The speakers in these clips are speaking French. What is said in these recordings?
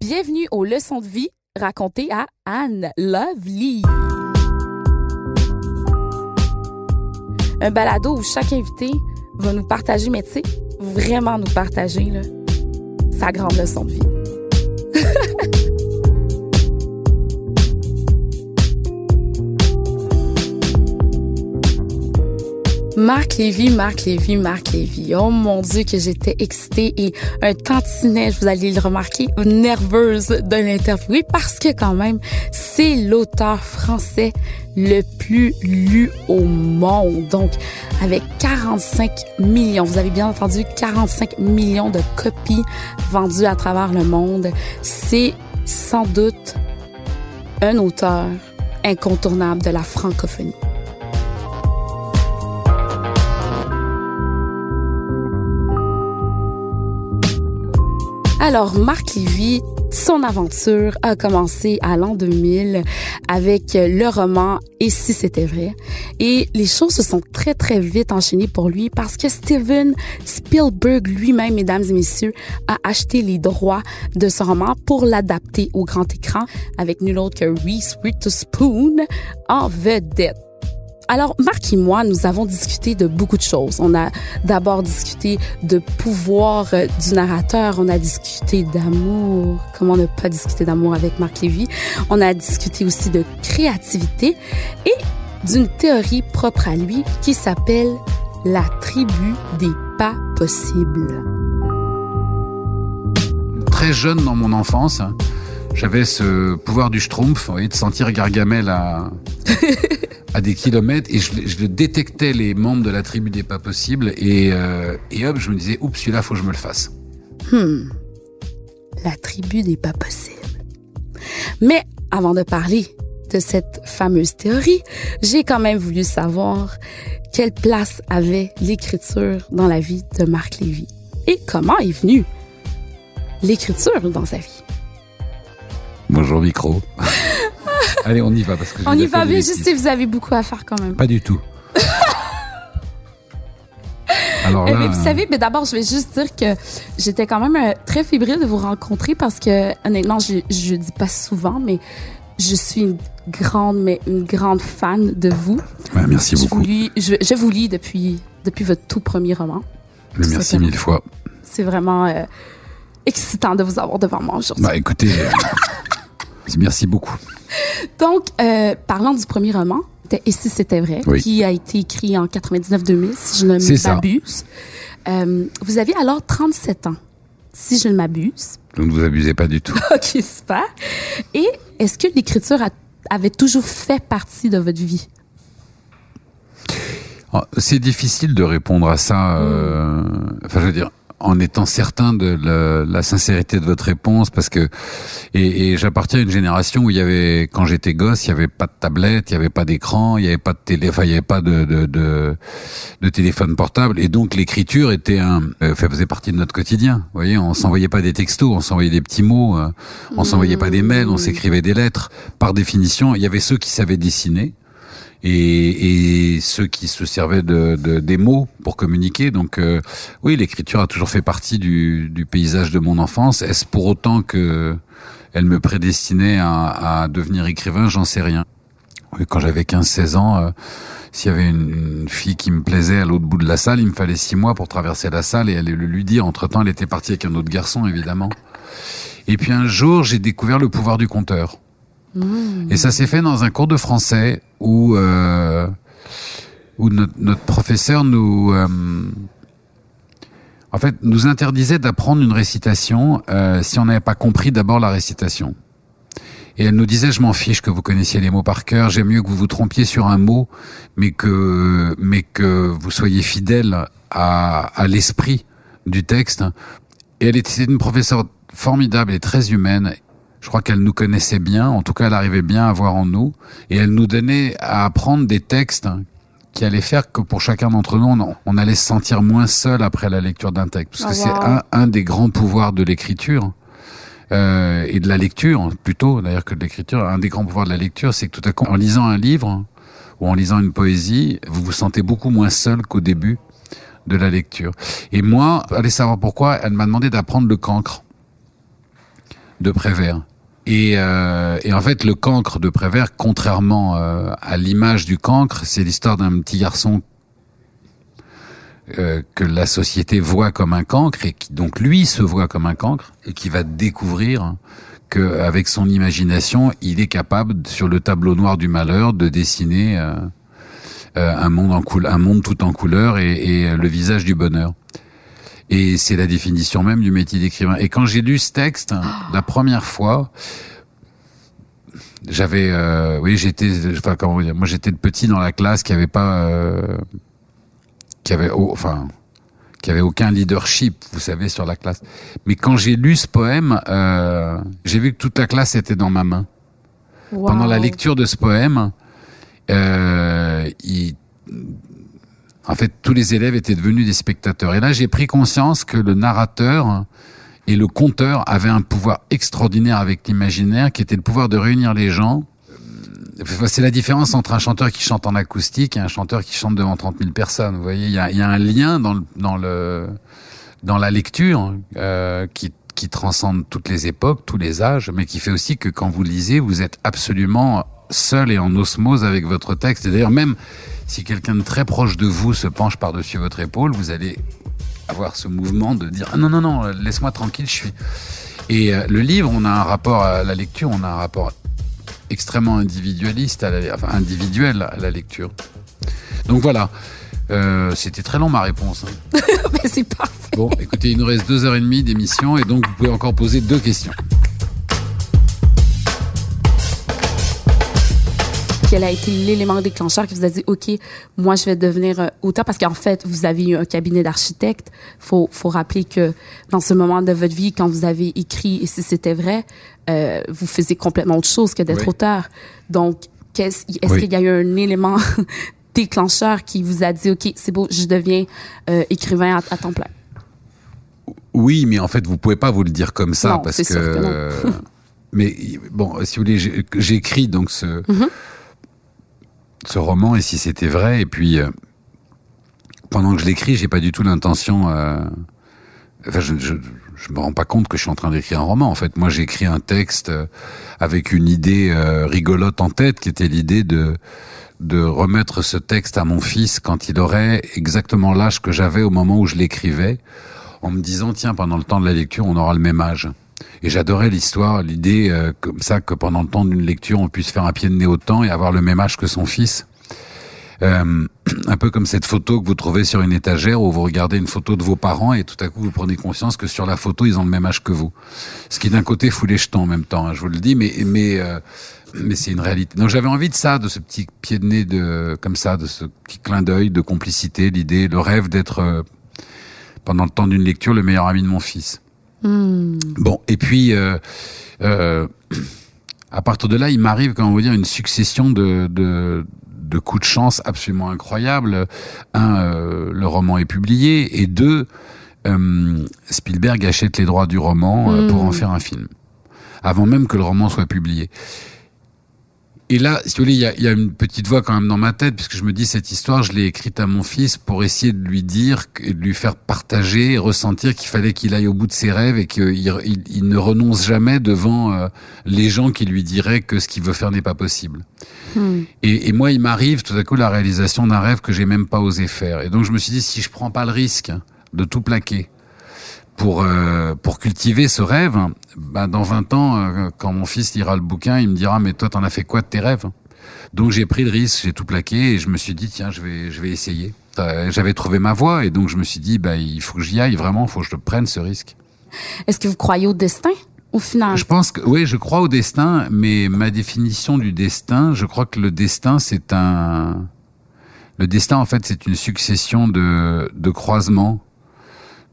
Bienvenue aux leçons de vie racontées à Anne Lovely. Un balado où chaque invité va nous partager, mais tu sais, vraiment nous partager là, sa grande leçon de vie. Marc Lévy, Marc Lévy, Marc Lévy. Oh mon Dieu que j'étais excitée et un tantinet, vous allez le remarquer, nerveuse de l'interviewer parce que quand même, c'est l'auteur français le plus lu au monde. Donc, avec 45 millions, vous avez bien entendu, 45 millions de copies vendues à travers le monde. C'est sans doute un auteur incontournable de la francophonie. Alors, Marc Lévy, son aventure a commencé à l'an 2000 avec le roman Et si c'était vrai? Et les choses se sont très, très vite enchaînées pour lui parce que Steven Spielberg lui-même, mesdames et messieurs, a acheté les droits de ce roman pour l'adapter au grand écran avec nul autre que Reese Witherspoon en vedette. Alors, Marc et moi, nous avons discuté de beaucoup de choses. On a d'abord discuté de pouvoir euh, du narrateur, on a discuté d'amour, comment ne pas discuter d'amour avec Marc Lévy? On a discuté aussi de créativité et d'une théorie propre à lui qui s'appelle la tribu des pas possibles. Très jeune dans mon enfance, j'avais ce pouvoir du schtroumpf, vous voyez, de sentir Gargamel à, à des kilomètres et je, je, détectais les membres de la tribu des pas possibles et, euh, et hop, je me disais, oups, celui-là, faut que je me le fasse. Hmm. La tribu des pas possibles. Mais avant de parler de cette fameuse théorie, j'ai quand même voulu savoir quelle place avait l'écriture dans la vie de Marc Lévy et comment est venue l'écriture dans sa vie. Bonjour micro. Allez, on y va parce que on y va, mais juste si vous avez beaucoup à faire quand même. Pas du tout. Alors là, mais vous savez, mais d'abord, je vais juste dire que j'étais quand même euh, très fébrile de vous rencontrer parce que honnêtement, je je dis pas souvent, mais je suis une grande, mais une grande fan de vous. Ouais, merci je beaucoup. Vous lis, je, je, vous lis depuis depuis votre tout premier roman. Mais merci mille fois. C'est vraiment euh, excitant de vous avoir devant moi aujourd'hui. Bah écoutez, euh, merci beaucoup. Donc, euh, parlant du premier roman, Et si c'était vrai, oui. qui a été écrit en 99-2000, si je ne m'abuse. Euh, vous aviez alors 37 ans, si je ne m'abuse. Donc, vous abusez pas du tout. ok, super. Et est-ce que l'écriture avait toujours fait partie de votre vie? C'est difficile de répondre à ça. Euh, enfin, je veux dire, en étant certain de la, la, sincérité de votre réponse parce que et, et j'appartiens à une génération où il y avait quand j'étais gosse il y avait pas de tablette il y avait pas d'écran il y avait pas de télé enfin il y avait pas de de, de, de téléphone portable. Et donc l'écriture était un euh, faisait partie de notre quotidien. Vous voyez on s'envoyait pas des textos on s'envoyait des petits mots euh, on s'envoyait pas des mails on s'écrivait des lettres. Par définition il y avait ceux qui savaient dessiner et, et, ceux qui se servaient de, de, des mots pour communiquer. Donc euh, oui, l'écriture a toujours fait partie du, du paysage de mon enfance. Est-ce pour autant que elle me prédestinait à, à devenir écrivain? J'en sais rien. Oui, quand j'avais 15-16 ans, euh, s'il y avait une, une, fille qui me plaisait à l'autre bout de la salle, il me fallait six mois pour traverser la salle et aller le lui dire. Entre-temps, elle était partie avec un autre garçon, évidemment. Et puis un jour, j'ai découvert le pouvoir du conteur. Et ça s'est fait dans un cours de français où euh, notre, professeur nous euh, en fait nous interdisait d'apprendre une récitation euh, si on n'avait pas compris d'abord la récitation. Et elle nous disait je m'en fiche que vous connaissiez les mots par cœur, j'aime mieux que vous vous trompiez sur un mot, mais que vous soyez fidèle à l'esprit du texte. Et elle était une professeure formidable et très humaine je crois qu'elle nous connaissait bien, en tout cas elle arrivait bien à voir en nous, et elle nous donnait à apprendre des textes qui allaient faire que pour chacun d'entre nous, on, on, allait se sentir moins seul après la lecture d'un texte. Parce que oh, wow. c'est un, un, des grands pouvoirs de l'écriture, euh, et de la lecture, plutôt d'ailleurs que de l'écriture, un des grands pouvoirs de la lecture, c'est que tout à coup, en lisant un livre, ou en lisant une poésie, vous vous sentez beaucoup moins seul qu'au début de la lecture. Et moi, allez savoir pourquoi, elle m'a demandé d'apprendre le cancre de Prévert. Et, euh, et, en fait, le cancre de Prévert, contrairement euh, à l'image du cancre, c'est l'histoire d'un petit garçon euh, que la société voit comme un cancre et qui donc lui se voit comme un cancre et qui va découvrir qu'avec son imagination, il est capable sur le tableau noir du malheur de dessiner un monde tout en couleur et le visage du bonheur. Et c'est la définition même du métier d'écrivain. Et quand j'ai lu ce texte, la première fois, j'avais, euh, oui, j'étais, enfin, comment dire, moi j'étais le petit dans la classe qui avait pas, euh, qui avait, enfin, qui avait aucun leadership, vous savez, sur la classe. Mais quand j'ai lu ce poème, euh, j'ai vu que toute la classe était dans ma main. Wow. Pendant la lecture de ce poème, il, en fait, tous les élèves étaient devenus des spectateurs. Et là, j'ai pris conscience que le narrateur et le conteur avaient un pouvoir extraordinaire avec l'imaginaire, qui était le pouvoir de réunir les gens. C'est la différence entre un chanteur qui chante en acoustique et un chanteur qui chante devant 30 000 personnes. Vous voyez, il y a, un lien dans le, dans le dans la lecture euh, qui qui transcende toutes les époques, tous les âges, mais qui fait aussi que quand vous lisez, vous êtes absolument seul et en osmose avec votre texte. Et d'ailleurs, même si quelqu'un de très proche de vous se penche par-dessus votre épaule, vous allez avoir ce mouvement de dire ah non non non laisse-moi tranquille je suis. Et euh, le livre on a un rapport à la lecture on a un rapport extrêmement individualiste à la, enfin individuel à la lecture. Donc voilà. Euh, c'était très long ma réponse hein. mais c'est parfait. Bon écoutez il nous reste deux heures et demie d'émission et donc vous pouvez encore poser deux questions quel a été l'élément déclencheur qui vous a dit OK, moi je vais devenir euh, auteur parce qu'en fait, vous avez eu un cabinet d'architecte. Faut faut rappeler que dans ce moment de votre vie quand vous avez écrit et si c'était vrai, euh, vous faisiez complètement autre chose que d'être oui. auteur. Donc est-ce est oui. qu'il y a eu un élément déclencheur qui vous a dit OK, c'est beau, je deviens euh, écrivain à, à, temps plein? Oui, mais en fait, vous pouvez pas vous le dire comme ça non, parce que, que mais bon, si vous voulez, j'écris donc ce mm -hmm ce roman et si c'était vrai. Et puis, euh, pendant que je l'écris, j'ai pas du tout l'intention. Euh, enfin, je, je, me rends pas compte que je suis en train d'écrire un roman. En fait, moi, j'écris un texte euh, avec une idée euh, rigolote en tête, qui était l'idée de de remettre ce texte à mon fils quand il aurait exactement l'âge que j'avais au moment où je l'écrivais, en me disant tiens, pendant le temps de la lecture, on aura le même âge. Et j'adorais l'histoire, l'idée euh, comme ça que pendant le temps d'une lecture, on puisse faire un pied de nez au temps et avoir le même âge que son fils. Euh, un peu comme cette photo que vous trouvez sur une étagère où vous regardez une photo de vos parents et tout à coup vous prenez conscience que sur la photo ils ont le même âge que vous. Ce qui d'un côté fout les jetons en même temps, hein, je vous le dis, mais mais euh, mais c'est une réalité. Donc j'avais envie de ça, de ce petit pied de nez de comme ça, de ce petit clin d'œil de complicité, l'idée, le rêve d'être euh, pendant le temps d'une lecture le meilleur ami de mon fils. Mmh. Bon, et puis euh, euh, à partir de là, il m'arrive, comment vous dire, une succession de, de, de coups de chance absolument incroyables. Un, euh, le roman est publié, et deux, Spielberg achète les droits du roman mmh. pour en faire un film, avant même que le roman soit publié. Et là, si vous voulez, il y a, y a, une petite voix quand même dans ma tête, puisque je me dis cette histoire, je l'ai écrite à mon fils pour essayer de lui dire, de lui faire partager, ressentir qu'il fallait qu'il aille au bout de ses rêves et qu'il il, il ne renonce jamais devant euh, les gens qui lui diraient que ce qu'il veut faire n'est pas possible. Hmm. Et, et, moi, il m'arrive tout à coup la réalisation d'un rêve que j'ai même pas osé faire. Et donc je me suis dit, si je prends pas le risque de tout plaquer, pour euh, pour cultiver ce rêve, ben dans 20 ans, euh, quand mon fils lira le bouquin, il me dira mais toi t'en as fait quoi de tes rêves Donc j'ai pris le risque, j'ai tout plaqué et je me suis dit tiens je vais je vais essayer. J'avais trouvé ma voie et donc je me suis dit bah il faut que j'y aille vraiment, il faut que je prenne ce risque. Est-ce que vous croyez au destin au final? Je pense que oui, je crois au destin, mais ma définition du destin, je crois que le destin c'est un le destin en fait c'est une succession de de croisements,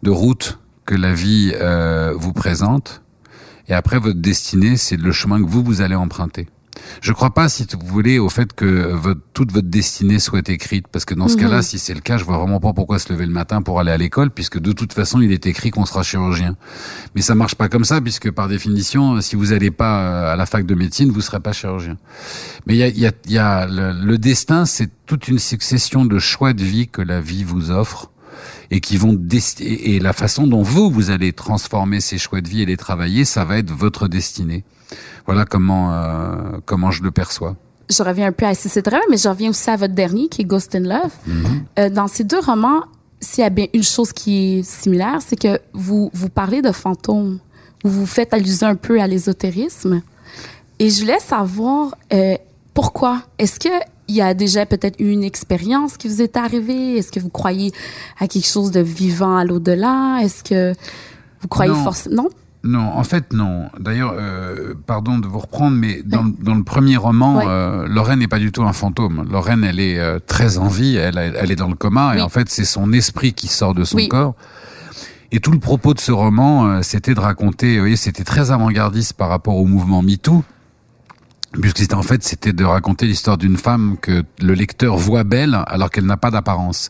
de routes que la vie euh, vous présente. Et après, votre destinée, c'est le chemin que vous, vous allez emprunter. Je crois pas, si vous voulez, au fait que votre, toute votre destinée soit écrite, parce que dans ce mmh. cas-là, si c'est le cas, je vois vraiment pas pourquoi se lever le matin pour aller à l'école, puisque de toute façon, il est écrit qu'on sera chirurgien. Mais ça marche pas comme ça, puisque par définition, si vous n'allez pas euh, à la fac de médecine, vous serez pas chirurgien. Mais il y a, y a, y a le, le destin, c'est toute une succession de choix de vie que la vie vous offre et qui vont et la façon dont vous vous allez transformer ces choix de vie et les travailler, ça va être votre destinée. Voilà comment euh, comment je le perçois. Je reviens un peu à c'est vrai, mais je reviens aussi à votre dernier qui est Ghost in Love. Mm-hmm. Euh, dans ces deux romans, s'il y a bien une chose qui est similaire, c'est que vous vous parlez de fantômes. Vous vous faites allusion un peu à l'ésotérisme. Et je voulais savoir euh, pourquoi? Est-ce que il y a déjà peut-être eu une expérience qui vous est arrivée? Est-ce que vous croyez à quelque chose de vivant à l'au-delà? Est-ce que vous croyez forcément... Non? Non, en fait, non. D'ailleurs, euh, pardon de vous reprendre, mais dans, dans le premier roman, euh, Lorraine n'est pas du tout un fantôme. Lorraine, elle est euh, très en vie, elle, elle est dans le coma, et en fait, c'est son esprit qui sort de son corps. Et tout le propos de ce roman, c'était de raconter, vous voyez, c'était très avant-gardiste par rapport au mouvement MeToo puisque c'était en fait c'était de raconter l'histoire d'une femme que le lecteur voit belle alors qu'elle n'a pas d'apparence.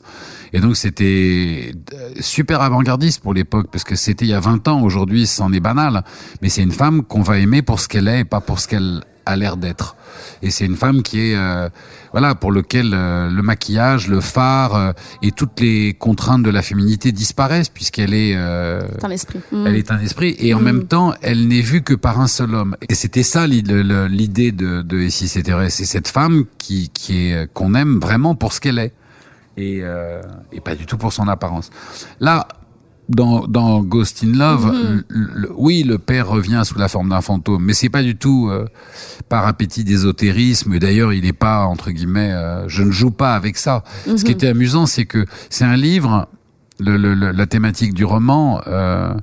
Et donc c'était euh, super avant-gardiste pour l'époque parce que c'était il y a 20 ans, aujourd'hui c'en est banal, mais c'est une femme qu'on va aimer pour ce qu'elle est et pas pour ce qu'elle a l'air d'être. Et c'est une femme qui est, euh, voilà, pour lequel euh, le maquillage, le phare euh, et toutes les contraintes de la féminité disparaissent puisqu'elle est, un esprit. Elle est un esprit et en mm. même temps, elle n'est vue que par un seul homme. Et c'était ça l'idée de, de Et si c'était vrai, c'est cette femme qui, qui est qu'on aime vraiment pour ce qu'elle est. Et, et pas du tout pour son apparence. Là, dans, dans Ghost in Love, mhm. oui, le père revient sous la forme d'un fantôme, mais c'est pas du tout euh, par appétit d'ésotérisme. D'ailleurs, il n'est pas entre guillemets. Euh, je ne joue pas avec ça. Ce qui mhm. était amusant, c'est que c'est un livre. Le, le, la thématique du roman, euh,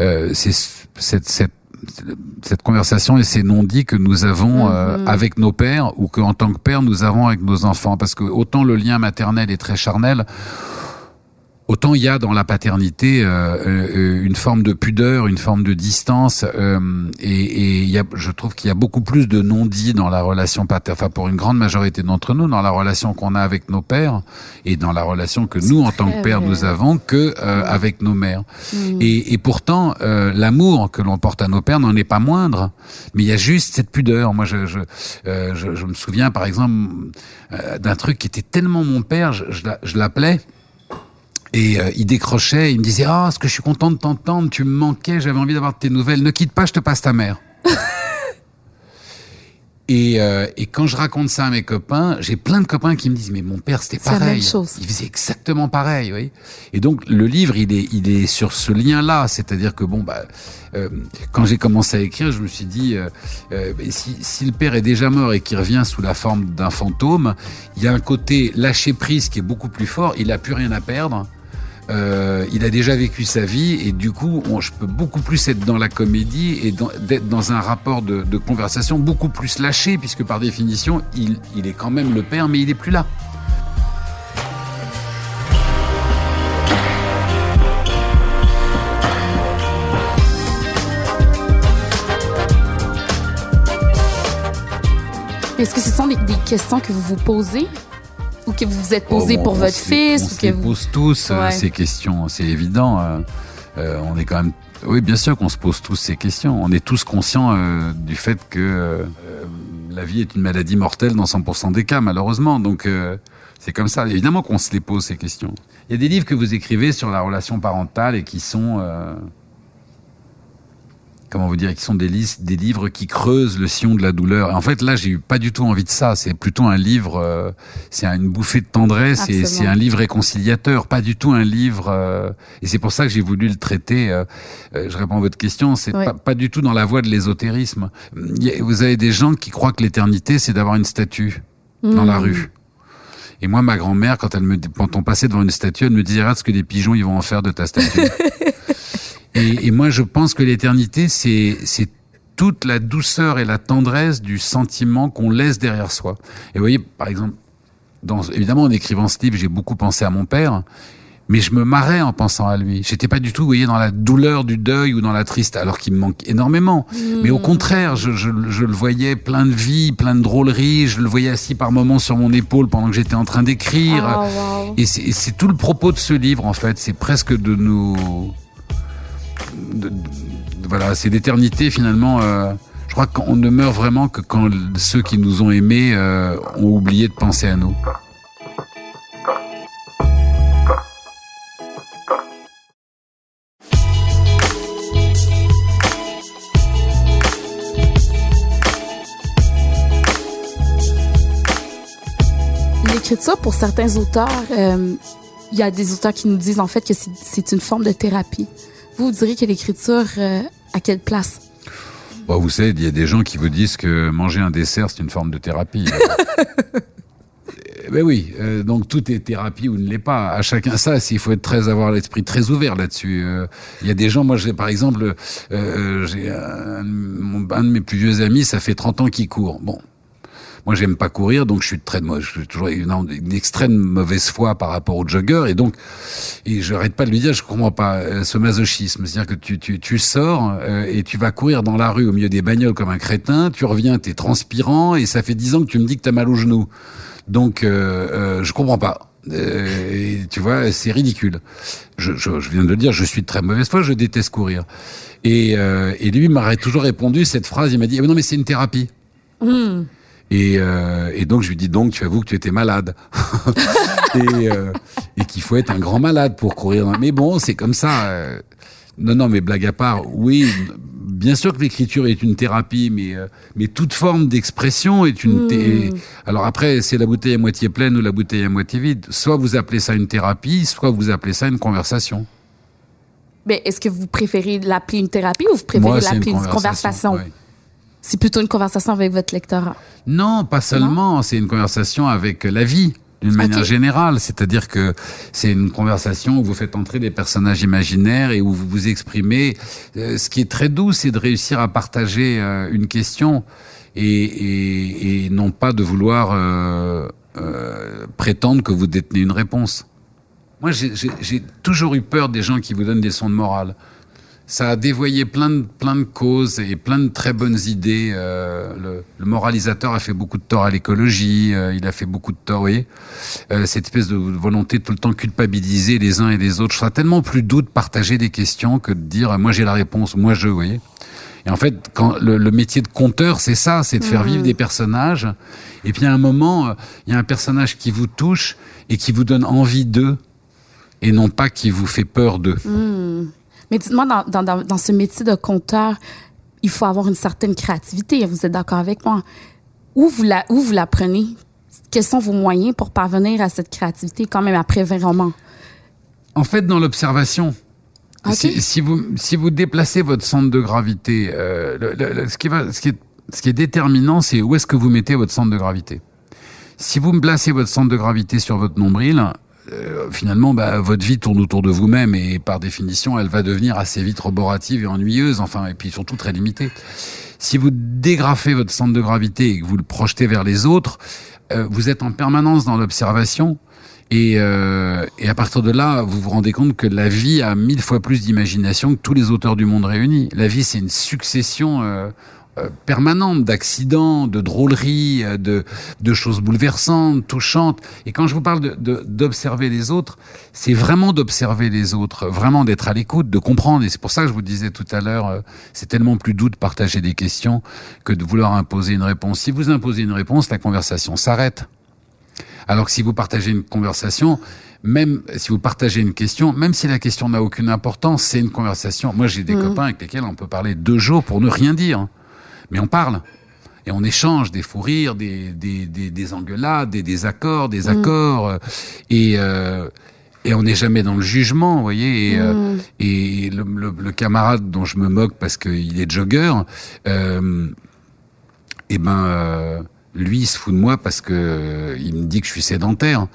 euh c'est cette, cette cette conversation et ces non-dits que nous avons mhm. avec nos pères ou qu'en tant que père nous avons avec nos enfants parce que autant le lien maternel est très charnel autant il y a dans la paternité euh, euh, une forme de pudeur, une forme de distance, euh, et, et y a, je trouve qu'il y a beaucoup plus de non-dits dans la relation paternelle, enfin pour une grande majorité d'entre nous, dans la relation qu'on a avec nos pères et dans la relation que nous en tant que pères nous avons que euh, avec nos mères. Mm. Et, et, pourtant, euh, l'amour que l'on porte à nos pères n'en est pas moindre, mais il y a juste cette pudeur. Moi, je, je, je, je me souviens par exemple d'un truc qui était tellement mon père, je, je l'appelais. Et euh, il décrochait, il me disait Ah, ce que je suis content de t'entendre, tu me manquais, j'avais envie d'avoir tes nouvelles, ne quitte pas, je te passe ta mère. et, euh, et, quand je raconte ça à mes copains, j'ai plein de copains qui me disent Mais mon père, c'était pareil. La même chose. Il faisait exactement pareil, oui. Et donc, le livre, il est, il est sur ce lien-là. C'est-à-dire que, bon, bah, euh, quand j'ai commencé à écrire, je me suis dit si, si, le père est déjà mort et qu'il revient sous la forme d'un fantôme, il y a un côté lâcher prise qui est beaucoup plus fort. Il a plus rien à perdre. Euh, il a déjà vécu sa vie et du coup, je peux beaucoup plus être dans la comédie et d'être dans un rapport de, conversation beaucoup plus lâché puisque par définition, il, est quand même le père, mais il est plus là. Est-ce que ce sont des questions que vous vous posez? Ou que vous vous êtes posé oh, pour votre fils On se pose tous euh, ces questions, c'est évident. Euh, euh, on est quand même oui, bien sûr qu'on se pose tous ces questions. On est tous conscients du fait que la vie est une maladie mortelle dans 100% des cas, malheureusement. Donc, c'est comme ça. Évidemment qu'on se les pose, ces questions. Il y a des livres que vous écrivez sur la relation parentale et qui sont comment vous dire, qui sont des, listes, des livres qui creusent le sillon de la douleur. en fait, là, j'ai eu pas du tout envie de ça. C'est plutôt un livre, euh, c'est une bouffée de tendresse et c'est un livre réconciliateur, pas du tout un livre. Euh, et c'est pour ça que j'ai voulu le traiter. Euh, je réponds à votre question. C'est pas, pas, du tout dans la voie de l'ésotérisme. Vous avez des gens qui croient que l'éternité, c'est d'avoir une statue dans la mmh. rue. Et moi, ma grand-mère, quand elle me, quand on passait devant une statue, elle me disait, regarde ce que les pigeons, ils vont en faire de ta statue. Et, et moi, je pense que l'éternité, c'est c'est toute la douceur et la tendresse du sentiment qu'on laisse derrière soi. Et vous voyez, par exemple, dans, évidemment, en écrivant ce livre, j'ai beaucoup pensé à mon père, mais je me marrais en pensant à lui. J'étais pas du tout, vous voyez, dans la douleur du deuil ou dans la triste, alors qu'il me manque énormément. Mmh. Mais au contraire, je, je, je, le voyais plein de vie, plein de drôleries. Je le voyais assis par moments sur mon épaule pendant que j'étais en train d'écrire. Oh, Et c'est tout le propos de ce livre, en fait. C'est presque de nous voilà, c'est d'éternité finalement. Euh, je crois qu'on ne meurt vraiment que quand ceux qui nous ont aimés euh, ont oublié de penser à nous. L'écriture, pour certains auteurs, euh, il y a des auteurs qui nous disent en fait que c'est une forme de thérapie. Vous, vous diriez que l'écriture, euh, à quelle place? Bon, Vous savez, il y a des gens qui vous disent que manger un dessert, c'est une forme de thérapie. Ben oui, euh, donc tout est thérapie ou ne l'est pas. À chacun ça, il faut être très avoir l'esprit très ouvert là-dessus. Euh, il y a des gens, moi j'ai par exemple, euh, j'ai un, un, de mes plus vieux amis, ça fait 30 ans qu'il court. Bon, moi, j'aime pas courir, donc je suis très, moi, je suis toujours une, extrême mauvaise foi par rapport au jogger, et donc, et je n'arrête pas de lui dire, je comprends pas euh, ce masochisme, c'est-à-dire que tu, tu, tu sors euh, et tu vas courir dans la rue au milieu des bagnoles comme un crétin, tu reviens, t'es transpirant, et ça fait dix ans que tu me dis que t'as mal au genou. Donc, euh, euh je comprends pas. Euh, tu vois, c'est ridicule. Je, viens de le dire, je suis de très mauvaise foi, je déteste courir. Et, et lui m'aurait toujours répondu cette phrase, il m'a dit, ah, non mais c'est une thérapie. Mmh. Et, euh, et, donc je lui dis donc tu avoues que tu étais malade et, euh, et qu'il faut être un grand malade pour courir. Mais bon, c'est comme ça. Euh. Non, non, mais blague à part, oui, bien sûr que l'écriture est une thérapie, mais euh, mais toute forme d'expression est une. Mmh. Alors après, c'est la bouteille à moitié pleine ou la bouteille à moitié vide. Soit vous appelez ça une thérapie, soit vous appelez ça une conversation. Mais est-ce que vous préférez l'appeler une thérapie ou vous préférez l'appeler une conversation, une conversation c'est plutôt une conversation avec votre lecteur. Non, pas seulement. C'est une conversation avec la vie d'une manière générale. C'est-à-dire que c'est une conversation où vous faites entrer des personnages imaginaires et où vous vous exprimez. Euh, ce qui est très doux, c'est de réussir à partager euh, une question et, et, et, non pas de vouloir euh prétendre que vous détenez une réponse. Moi, j'ai toujours eu peur des gens qui vous donnent des sons de morale ça a dévoyé plein de, plein de causes et plein de très bonnes idées. Euh, le, le, moralisateur a fait beaucoup de tort à l'écologie, euh, il a fait beaucoup de tort, oui. Euh, cette espèce de volonté de tout le temps culpabiliser les uns et les autres. Je serais tellement plus doux de partager des questions que de dire moi j'ai la réponse, moi je, vous voyez. Et en fait, quand le, le métier de conteur, c'est ça, c'est de faire vivre mmh. des personnages. Et puis à un moment, il y a un personnage qui vous touche et qui vous donne envie d'eux, et non pas qui vous fait peur d'eux. Mmh. Mais dites-moi, dans, dans, dans, ce métier de compteur, il faut avoir une certaine créativité. Vous êtes d'accord avec moi? Où vous la, où vous la prenez? Quels sont vos moyens pour parvenir à cette créativité quand même après 20 romans? En fait, dans l'observation. Si, si, vous, si vous déplacez votre centre de gravité, euh, le, ce, qui va, ce, qui est, ce qui est déterminant, c'est où est-ce que vous mettez votre centre de gravité. Si vous me placez votre centre de gravité sur votre nombril, euh, finalement, bah, votre vie tourne autour de vous-même et par définition, elle va devenir assez vite roborative et ennuyeuse, enfin, et puis surtout très limitée. Si vous dégrafez votre centre de gravité et que vous le projetez vers les autres, euh, vous êtes en permanence dans l'observation. Et, euh, et, à partir de là, vous vous rendez compte que la vie a mille fois plus d'imagination que tous les auteurs du monde réunis. La vie, c'est une succession euh, permanente d'accidents, de drôleries, euh, de, de, choses bouleversantes, touchantes. Et quand je vous parle d'observer de, les autres, c'est vraiment d'observer les autres, vraiment d'être à l'écoute, de comprendre. Et c'est pour ça que je vous disais tout à l'heure, euh, c'est tellement plus doux de partager des questions que de vouloir imposer une réponse. Si vous imposez une réponse, la conversation s'arrête. Alors que si vous partagez une conversation, même si vous partagez une question, même si la question n'a aucune importance, c'est une conversation. Moi, j'ai des mmh. copains avec lesquels on peut parler deux jours pour ne rien dire mais on parle. Et on échange des fous rires, des, des, des, des engueulades, des désaccords, des mm. accords. Euh, et, euh, et on n'est jamais dans le jugement, vous voyez. Et, euh, mm. et le, le, le, camarade dont je me moque parce qu'il est jogger, euh, et eh ben lui, il se fout de moi parce que il me dit que je suis sédentaire.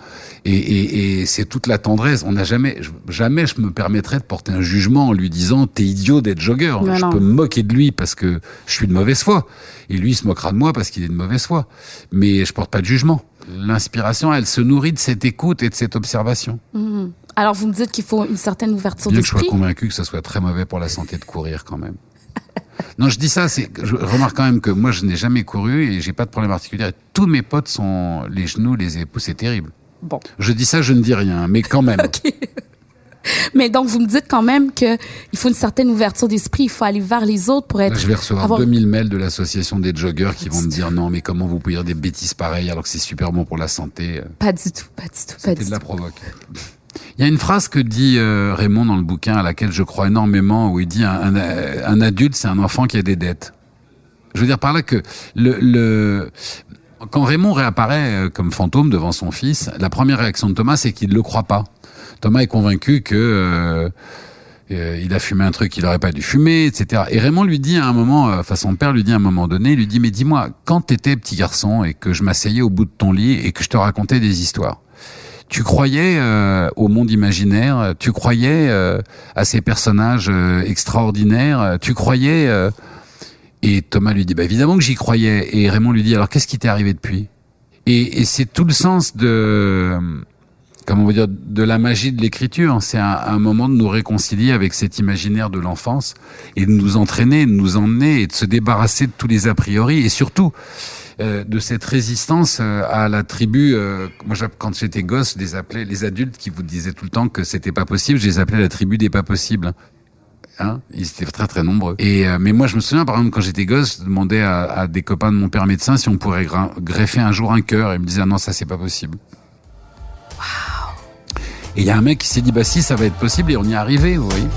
Et, et, et c'est toute la tendresse. On n'a jamais, jamais je me permettrais de porter un jugement en lui disant t'es idiot d'être jogger. je peux me moquer de lui parce que je suis de mauvaise foi. Et lui, il se moquera de moi parce qu'il est de mauvaise foi. Mais je porte pas de jugement. L'inspiration, elle se nourrit de cette écoute et de cette observation. Mmh. Alors, vous me dites qu'il faut une certaine ouverture d'esprit. Bien que je sois convaincu que ça soit très mauvais pour la santé de courir quand même. Non, je dis ça, c'est, je remarque quand même que moi, je n'ai jamais couru et j'ai pas de problème particulier. Tous mes potes sont les genoux, les épaules, c'est terrible. Bon. Je dis ça, je ne dis rien, mais quand même. Mais donc, vous me dites quand même qu'il faut une certaine ouverture d'esprit, il faut aller vers les autres pour être... Je vais recevoir 2000 mails de l'association des joggers qui vont me dire non, mais comment vous pouvez dire des bêtises pareilles alors que c'est super bon pour la santé? Pas du tout, pas du tout, pas du tout. de la provoque. Il y a une phrase que dit euh, Raymond dans le bouquin à laquelle je crois énormément où il dit un, adulte c'est un enfant qui a des dettes. Je veux dire par là que quand Raymond réapparaît comme fantôme devant son fils, la première réaction de Thomas, c'est qu'il ne le croit pas. Thomas est convaincu que euh, il a fumé un truc qu'il aurait pas dû fumer, etc. Et Raymond lui dit à un moment, euh, enfin son père lui dit à un moment donné, il lui dit mais dis-moi, quand t'étais petit garçon et que je m'asseyais au bout de ton lit et que je te racontais des histoires, tu croyais euh, au monde imaginaire, tu croyais à ces personnages extraordinaires, tu croyais et Thomas lui dit bah évidemment que j'y croyais et Raymond lui dit alors qu'est-ce qui t'est arrivé depuis Et, et c'est tout le sens de comment on va dire, de la magie de l'écriture. C'est un, moment de nous réconcilier avec cet imaginaire de l'enfance et de nous entraîner, de nous emmener et de se débarrasser de tous les a priori et surtout euh, de cette résistance euh, à la tribu. Euh, moi, quand j'étais gosse, les appelais les adultes qui vous disaient tout le temps que c'était pas possible. Je les appelais la tribu des pas possibles. Hein ils étaient très très nombreux. Et mais moi je me souviens par exemple quand j'étais gosse, je demandais à, à, des copains de mon père médecin si on pourrait greffer un jour un cœur. Et ils me disaient ah non ça c'est pas possible. Et il y a un mec qui s'est dit, bah si, ça va être possible, et on y est arrivé, vous voyez.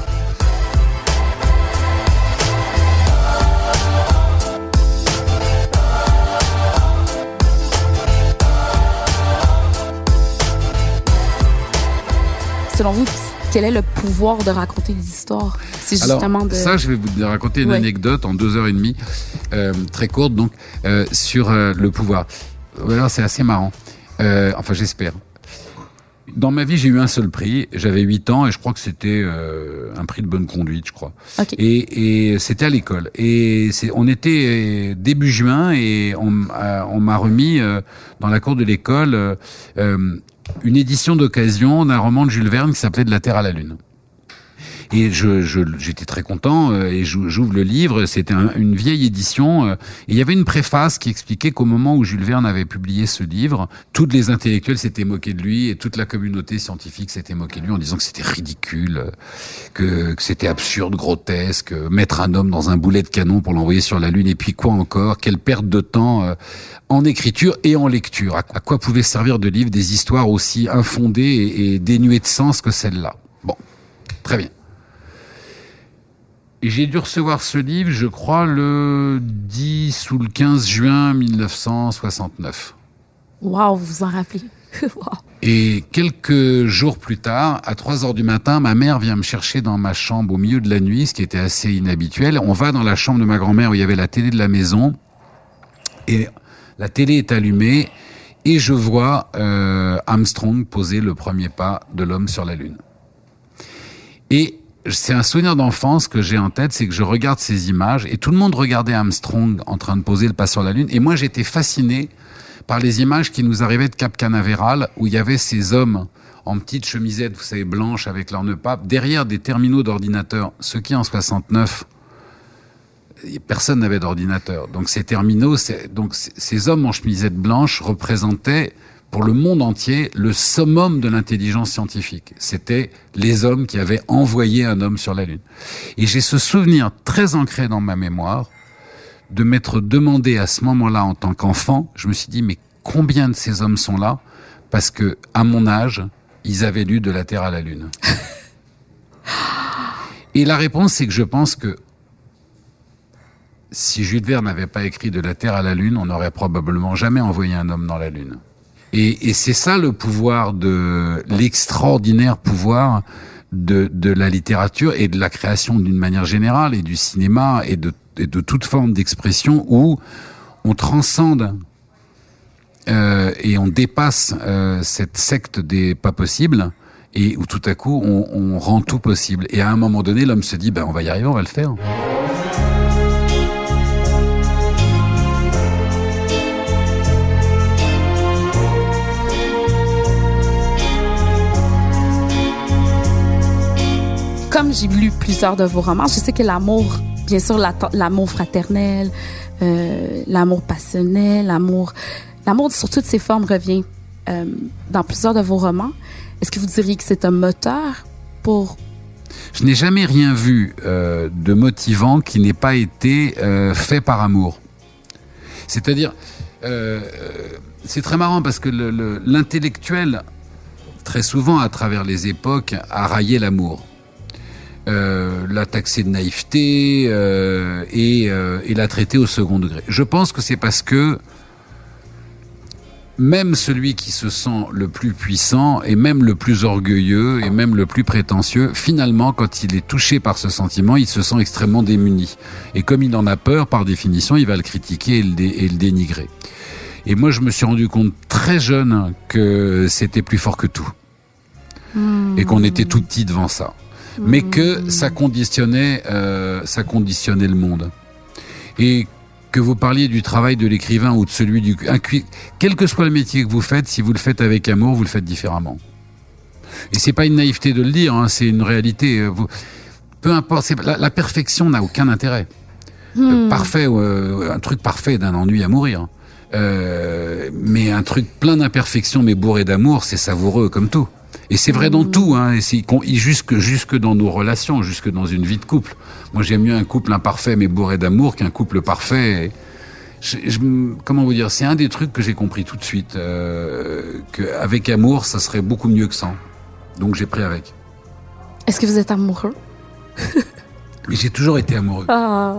Selon vous, quel est le pouvoir de raconter des histoires? C'est justement de... Ça, je vais vous raconter une anecdote en deux heures et demie, euh, très courte, donc, euh, sur euh, le pouvoir. Alors, c'est assez marrant. enfin, j'espère dans ma vie, j'ai eu un seul prix. J'avais 8 ans et je crois que c'était euh, un prix de bonne conduite, je crois. Et, et c'était à l'école. Et on était début juin et on, on m'a remis euh, dans la cour de l'école une édition d'occasion d'un roman de Jules Verne qui s'appelait De la Terre à la Lune. Et je, j'étais très content euh, et j'ouvre le livre. C'était une vieille édition. Euh, et il y avait une préface qui expliquait qu'au moment où Jules Verne avait publié ce livre, toutes les intellectuels s'étaient moqués de lui et toute la communauté scientifique s'était moquée de lui en disant que c'était ridicule, que, que c'était absurde, grotesque, mettre un homme dans un boulet de canon pour l'envoyer sur la Lune et puis quoi encore, quelle perte de temps euh, en écriture et en lecture. À quoi pouvaient servir de livres des histoires aussi infondées et, et dénuées de sens que celle-là Bon, très bien. Et j'ai dû recevoir ce livre, je crois, le 10 ou le 15 juin 1969. Waouh, vous vous en rappelez? Et quelques jours plus tard, à 3 heures du matin, ma mère vient me chercher dans ma chambre au milieu de la nuit, ce qui était assez inhabituel. On va dans la chambre de ma grand-mère où il y avait la télé de la maison. Et la télé est allumée et je vois euh, Armstrong poser le premier pas de l'homme sur la Lune. Et c'est un souvenir d'enfance que j'ai en tête, c'est que je regarde ces images et tout le monde regardait Armstrong en train de poser le pas sur la Lune et moi j'étais fasciné par les images qui nous arrivaient de Cap Canaveral où il y avait ces hommes en petites chemisettes, vous savez, blanches avec leurs nœuds papes, derrière des terminaux d'ordinateur, ce qui en 69 personne n'avait d'ordinateur. Donc ces terminaux, ces hommes en chemisette blanche représentaient pour le monde entier le summum de l'intelligence scientifique. C'était les hommes qui avaient envoyé un homme sur la Lune. Et j'ai ce souvenir très ancré dans ma mémoire de m'être demandé à ce moment-là en tant qu'enfant, je me suis dit mais combien de ces hommes sont là? Parce que à mon âge, ils avaient lu de la Terre à la Lune. Et la réponse, c'est que je pense que si Jules Verne n'avait pas écrit de la Terre à la Lune, on n'aurait probablement jamais envoyé un homme dans la Lune. Et, et c'est ça le pouvoir de l'extraordinaire pouvoir de, de, la littérature et de la création d'une manière générale et du cinéma et de, et de toute forme d'expression où on transcende euh, et on dépasse euh, cette secte des pas possibles et où tout à coup on, on rend tout possible. Et à un moment donné, l'homme se dit ben on va y arriver, on va le faire. J'ai lu plusieurs de vos romans, je sais que l'amour, bien sûr, l'amour fraternel, euh, l'amour passionnel, l'amour, l'amour sur toutes ses formes revient euh, dans plusieurs de vos romans. Est-ce que vous diriez que c'est un moteur pour je n'ai jamais rien vu euh, de motivant qui n'ait pas été fait par amour. C'est-à-dire, c'est très marrant parce que l'intellectuel, très souvent à travers les époques, a raillé l'amour. Euh, l'a taxer de naïveté euh, et, euh, et l'a traiter au second degré. Je pense que c'est parce que même celui qui se sent le plus puissant et même le plus orgueilleux et même le plus prétentieux, finalement, quand il est touché par ce sentiment, il se sent extrêmement démuni. Et comme il en a peur, par définition, il va le critiquer et le, dénigrer. Et moi, je me suis rendu compte très jeune que c'était plus fort que tout. Et qu'on était tout petit devant ça. Mais que ça conditionnait, euh, ça conditionnait le monde. Et que vous parliez du travail de l'écrivain ou de celui du... Quel que soit le métier que vous faites, si vous le faites avec amour, vous le faites différemment. Et c'est pas une naïveté de le dire, hein, c'est une réalité. Euh, peu importe, la, la, perfection n'a aucun intérêt. Euh, hmm. parfait, euh, un truc parfait d'un ennui à mourir. Euh, mais un truc plein d'imperfections mais bourré d'amour, c'est savoureux comme tout. Et c'est vrai dans tout, hein, et jusque, jusque dans nos relations, jusque dans une vie de couple. Moi, j'aime mieux un couple imparfait mais bourré d'amour qu'un couple parfait. Je, comment vous dire C'est un des trucs que j'ai compris tout de suite. Euh, Qu'avec amour, ça serait beaucoup mieux que sans. Donc j'ai pris avec. Est-ce que vous êtes amoureux? J'ai toujours été amoureux. Ah.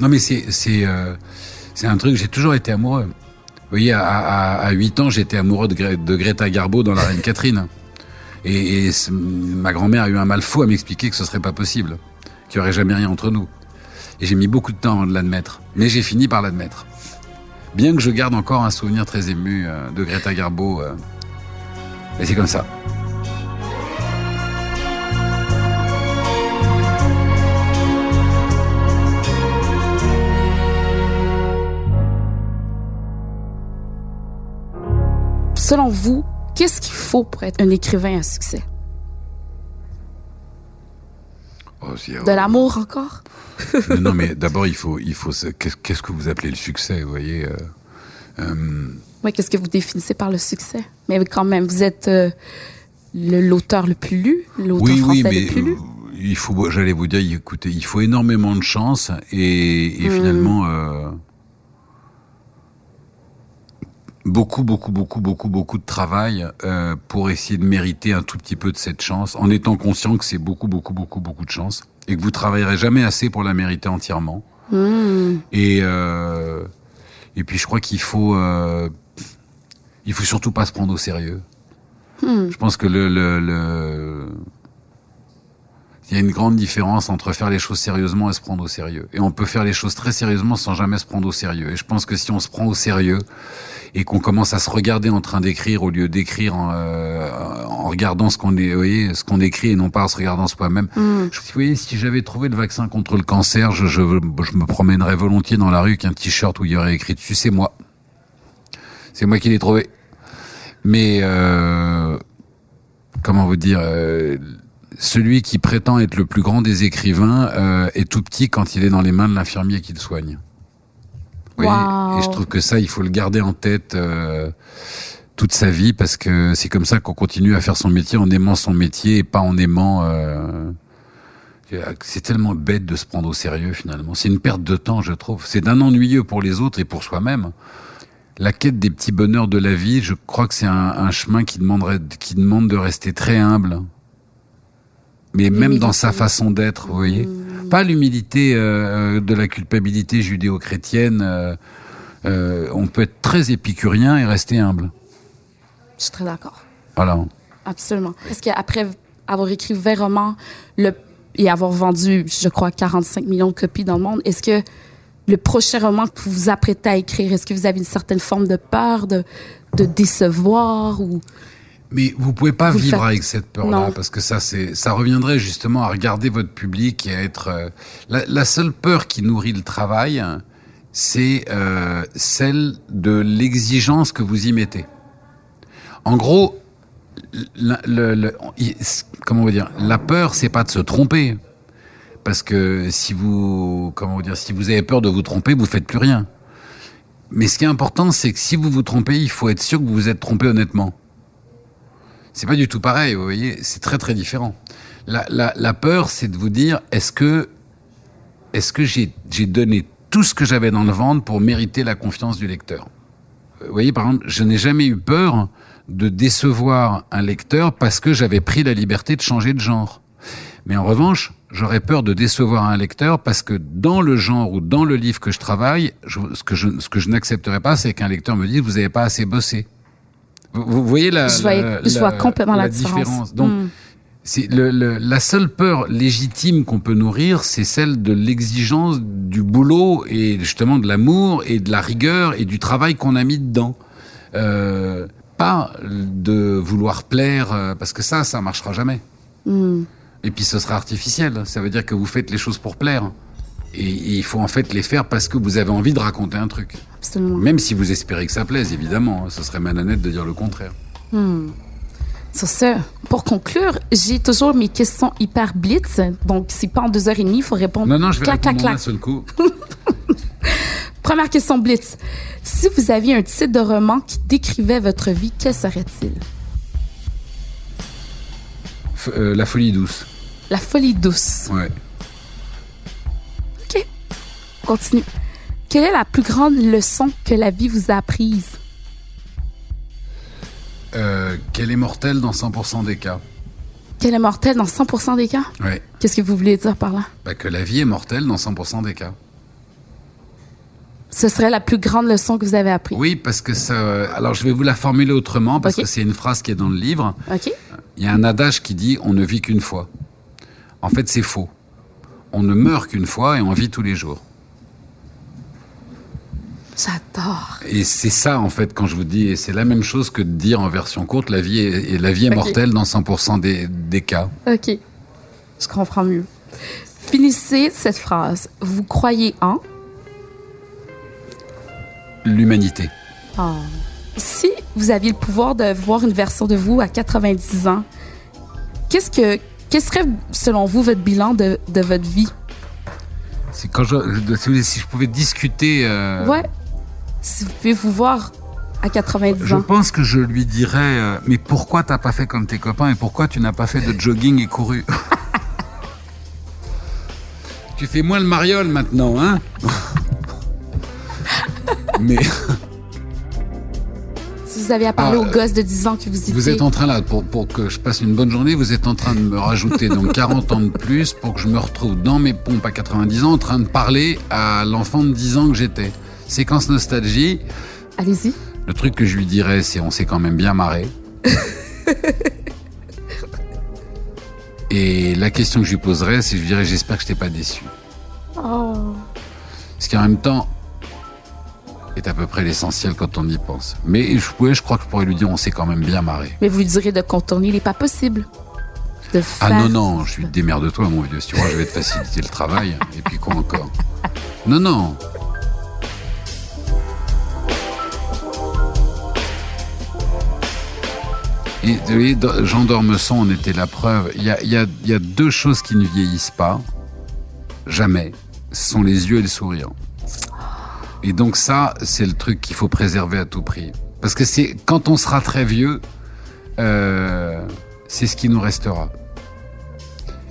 Non, mais c'est c'est euh, un truc. J'ai toujours été amoureux. Vous voyez, à, à, à 8 ans, j'étais amoureux de, de Greta Garbo dans La Reine Catherine. Et, ma grand-mère a eu un mal fou à m'expliquer que ce serait pas possible, qu'il n'y aurait jamais rien entre nous. Et j'ai mis beaucoup de temps de l'admettre. Mais j'ai fini par l'admettre. Bien que je garde encore un souvenir très ému euh, de Greta Garbo. Euh, et c'est comme ça. Selon vous, Qu'est-ce qu'il faut pour être un écrivain à succès? Oh, de l'amour encore? non, mais d'abord, il faut, il faut. Qu'est-ce que vous appelez le succès, vous voyez euh, euh, Oui, qu'est-ce que vous définissez par le succès? Mais quand même, vous êtes euh, l'auteur le, plus lu, l'auteur français le plus lu. Il faut, j'allais vous dire, écoutez, il faut énormément de chance et, et hmm. finalement beaucoup, beaucoup, beaucoup, beaucoup, beaucoup de travail euh, pour essayer de mériter un tout petit peu de cette chance, en étant conscient que c'est beaucoup, beaucoup, beaucoup, beaucoup de chance et que vous travaillerez jamais assez pour la mériter entièrement. Mmh. Et euh, et puis je crois qu'il faut euh, il faut surtout pas se prendre au sérieux. Mmh. Je pense que le, le, le il y a une grande différence entre faire les choses sérieusement et se prendre au sérieux. Et on peut faire les choses très sérieusement sans jamais se prendre au sérieux. Et je pense que si on se prend au sérieux et qu'on commence à se regarder en train d'écrire au lieu d'écrire en, euh, en, regardant ce qu'on est, voyez, ce qu'on écrit et non pas en se regardant soi-même. Mm. Je, vous voyez, si j'avais trouvé le vaccin contre le cancer, je, je, je me promènerais volontiers dans la rue qu'un t-shirt où il y aurait écrit dessus c'est moi. C'est moi qui l'ai trouvé. Mais euh, comment vous dire euh, celui qui prétend être le plus grand des écrivains euh, est tout petit quand il est dans les mains de l'infirmier qui le soigne. Oui, et je trouve que ça, il faut le garder en tête euh, toute sa vie parce que c'est comme ça qu'on continue à faire son métier en aimant son métier et pas en aimant. Euh, c'est tellement bête de se prendre au sérieux finalement. C'est une perte de temps, je trouve. C'est d'un ennuyeux pour les autres et pour soi-même. La quête des petits bonheurs de la vie, je crois que c'est un, un chemin qui demanderait, qui demande de rester très humble mais même dans sa façon d'être, vous voyez. Hmm. Pas l'humilité euh, de la culpabilité judéo-chrétienne. Euh, euh, on peut être très épicurien et rester humble. Je suis très d'accord. Voilà. Absolument. Est-ce qu'après avoir écrit 20 romans le, et avoir vendu, je crois, 45 millions de copies dans le monde, est-ce que le prochain roman que vous vous apprêtez à écrire, est-ce que vous avez une certaine forme de peur de, de décevoir ou mais vous pouvez pas vivre avec cette peur-là parce que ça, c'est, ça reviendrait justement à regarder votre public et à être. Euh, la, la, seule peur qui nourrit le travail, c'est euh, celle de l'exigence que vous y mettez. En gros, le, le, comment on va dire, la peur, c'est pas de se tromper, parce que si vous, comment vous dire, si vous avez peur de vous tromper, vous faites plus rien. Mais ce qui est important, c'est que si vous vous trompez, il faut être sûr que vous vous êtes trompé honnêtement. C'est pas du tout pareil, vous voyez, c'est très très différent. La, la, la peur, c'est de vous dire, est-ce que, est-ce que j'ai, j'ai donné tout ce que j'avais dans le ventre pour mériter la confiance du lecteur? Vous voyez, par exemple, je n'ai jamais eu peur de décevoir un lecteur parce que j'avais pris la liberté de changer de genre. Mais en revanche, j'aurais peur de décevoir un lecteur parce que dans le genre ou dans le livre que je travaille, ce que je, ce que je n'accepterais pas, c'est qu'un lecteur me dise vous n'avez pas assez bossé. Vous, voyez la, la, complètement la, différence. Donc, mm. c'est le, le, la seule peur légitime qu'on peut nourrir, c'est celle de l'exigence du boulot et justement de l'amour et de la rigueur et du travail qu'on a mis dedans. Euh, pas de vouloir plaire, euh, parce que ça, ça marchera jamais. Mm. Et puis ce sera artificiel. Ça veut dire que vous faites les choses pour plaire. Et, il faut en fait les faire parce que vous avez envie de raconter un truc. Absolument. Même si vous espérez que ça plaise, évidemment. Ce serait malhonnête de dire le contraire. Hmm. Sur ce, pour conclure, j'ai toujours mes questions hyper blitz. Donc, c'est pas en deux heures et demie, il faut répondre. Non, non, je vais clac, répondre clac, seul coup. Première question blitz. Si vous aviez un titre de roman qui décrivait votre vie, quel serait-il? Euh, la folie douce. La folie douce. Ouais. Continue. Quelle est la plus grande leçon que la vie vous a apprise? Euh, qu'elle est mortelle dans 100% des cas. Qu'elle est mortelle dans 100% des cas? Oui. Qu'est-ce que vous voulez dire par là? Bah, que la vie est mortelle dans 100% des cas. Ce serait la plus grande leçon que vous avez apprise. Oui, parce que ça. Alors, je vais vous la formuler autrement, parce que c'est une phrase qui est dans le livre. OK. Il y a un adage qui dit on ne vit qu'une fois. En fait, c'est faux. On ne meurt qu'une fois et on vit tous les jours. J'adore. Et c'est ça, en fait, quand je vous dis, et c'est la même chose que de dire en version courte, la vie est, la vie est mortelle dans 100% des, des cas. OK. Je comprends mieux. Finissez cette phrase. Vous croyez en L'humanité. Oh. Si vous aviez le pouvoir de voir une version de vous à 90 ans, qu'est-ce que quel serait, selon vous, votre bilan de, de votre vie? C'est quand je, si je pouvais discuter. Euh... Ouais. Si vous pouvez vous voir à 90 je ans. Je pense que je lui dirais, euh, mais pourquoi t'as pas fait comme tes copains et pourquoi tu n'as pas fait de jogging et couru? tu fais moins le mariole maintenant, hein? mais vous avez à parler ah, aux gosses de 10 ans que vous étiez. Vous êtes en train là, pour, pour que je passe une bonne journée, vous êtes en train de me rajouter donc 40 ans de plus pour que je me retrouve dans mes pompes à 90 ans en train de parler à l'enfant de 10 ans que j'étais. Séquence nostalgie. Allez-y. Le truc que je lui dirais, c'est on s'est quand même bien marré. Et la question que je lui poserais, c'est je lui dirais j'espère que je t'ai pas déçu. Oh. Parce qu'en même temps, est à peu près l'essentiel quand on y pense. Mais je, pouvais, je crois que je pourrais lui dire on s'est quand même bien marré. Mais vous lui direz de contourner, il n'est pas possible. De Ah non, non, je suis démerde-toi, mon vieux. Si tu vois, je vais te faciliter le travail. Et puis quoi encore? Non, non. Et Jean d'Ormesson en était la preuve. Il y a, y, a, y a deux choses qui ne vieillissent pas, jamais. Ce sont les yeux et le sourire. Et donc ça, c'est le truc qu'il faut préserver à tout prix. Parce que c'est quand on sera très vieux, euh, c'est ce qui nous restera.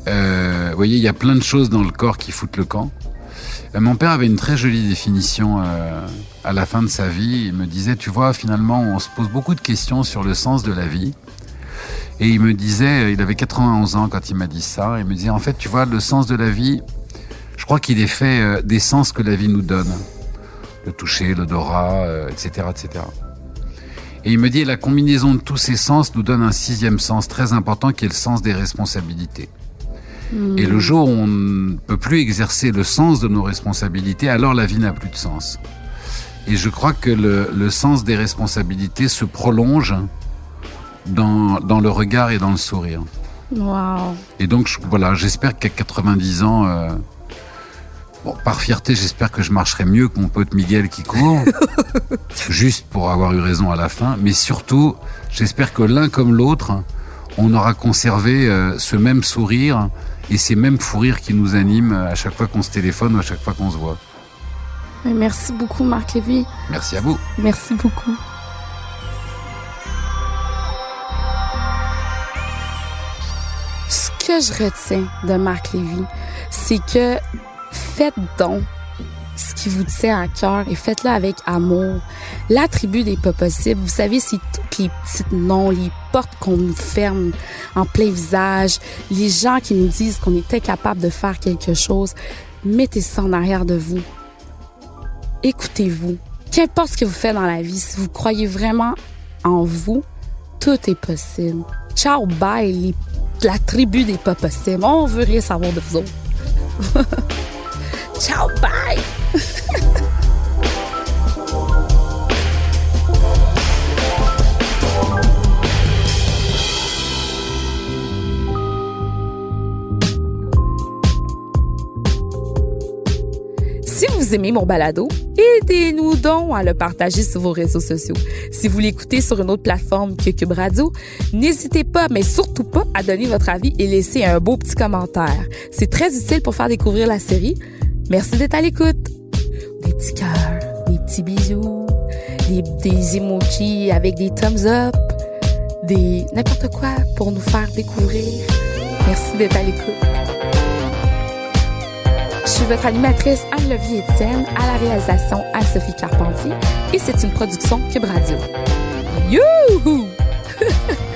Euh, vous voyez, il y a plein de choses dans le corps qui foutent le camp. Euh, mon père avait une très jolie définition euh, à la fin de sa vie. Il me disait, tu vois, finalement, on se pose beaucoup de questions sur le sens de la vie. Et il me disait, il avait 91 ans quand il m'a dit ça, il me disait, en fait, tu vois, le sens de la vie, je crois qu'il est fait euh, des sens que la vie nous donne le toucher, l'odorat, etc., euh, etc. Et il me dit, la combinaison de tous ces sens nous donne un sixième sens très important qui est le sens des responsabilités. Et le jour où on ne peut plus exercer le sens de nos responsabilités, alors la vie n'a plus de sens. Et je crois que le, le sens des responsabilités se prolonge dans, dans, le regard et dans le sourire. Wow. Et donc, voilà, j'espère qu'à 90 ans, euh, Bon, par fierté, j'espère que je marcherai mieux que mon pote Miguel qui court, juste pour avoir eu raison à la fin. Mais surtout, j'espère que l'un comme l'autre, on aura conservé euh, ce même sourire et ces mêmes fous rires qui nous animent à chaque fois qu'on se téléphone ou à chaque fois qu'on se voit. Merci beaucoup, Marc Lévy. Merci à vous. Merci beaucoup. Ce que je retiens de Marc Lévy, c'est que faites donc ce qui vous tient à cœur et faites-le avec amour. L'attribut des pas possibles, vous savez, c'est tous les petits noms, les portes qu'on nous ferme en plein visage, les gens qui nous disent qu'on était capable de faire quelque chose. Mettez ça en arrière de vous. Écoutez-vous. Qu'importe ce que vous faites dans la vie, si vous croyez vraiment en vous, tout est possible. Ciao, bye, la tribu des pas possibles. On veut rien savoir de vous autres. Ciao, bye! Aimez mon balado, aidez-nous donc à le partager sur vos réseaux sociaux. Si vous l'écoutez sur une autre plateforme que Cube Radio, n'hésitez pas, mais surtout pas, à donner votre avis et laisser un beau petit commentaire. C'est très utile pour faire découvrir la série. Merci d'être à l'écoute. Des petits cœurs, des petits bisous, des emojis avec des thumbs up, des n'importe quoi pour nous faire découvrir. Merci d'être à l'écoute. Je suis votre animatrice Anne-Levier Etienne, à la réalisation Anne-Sophie Carpentier, et c'est une production Cube Radio. Youhou!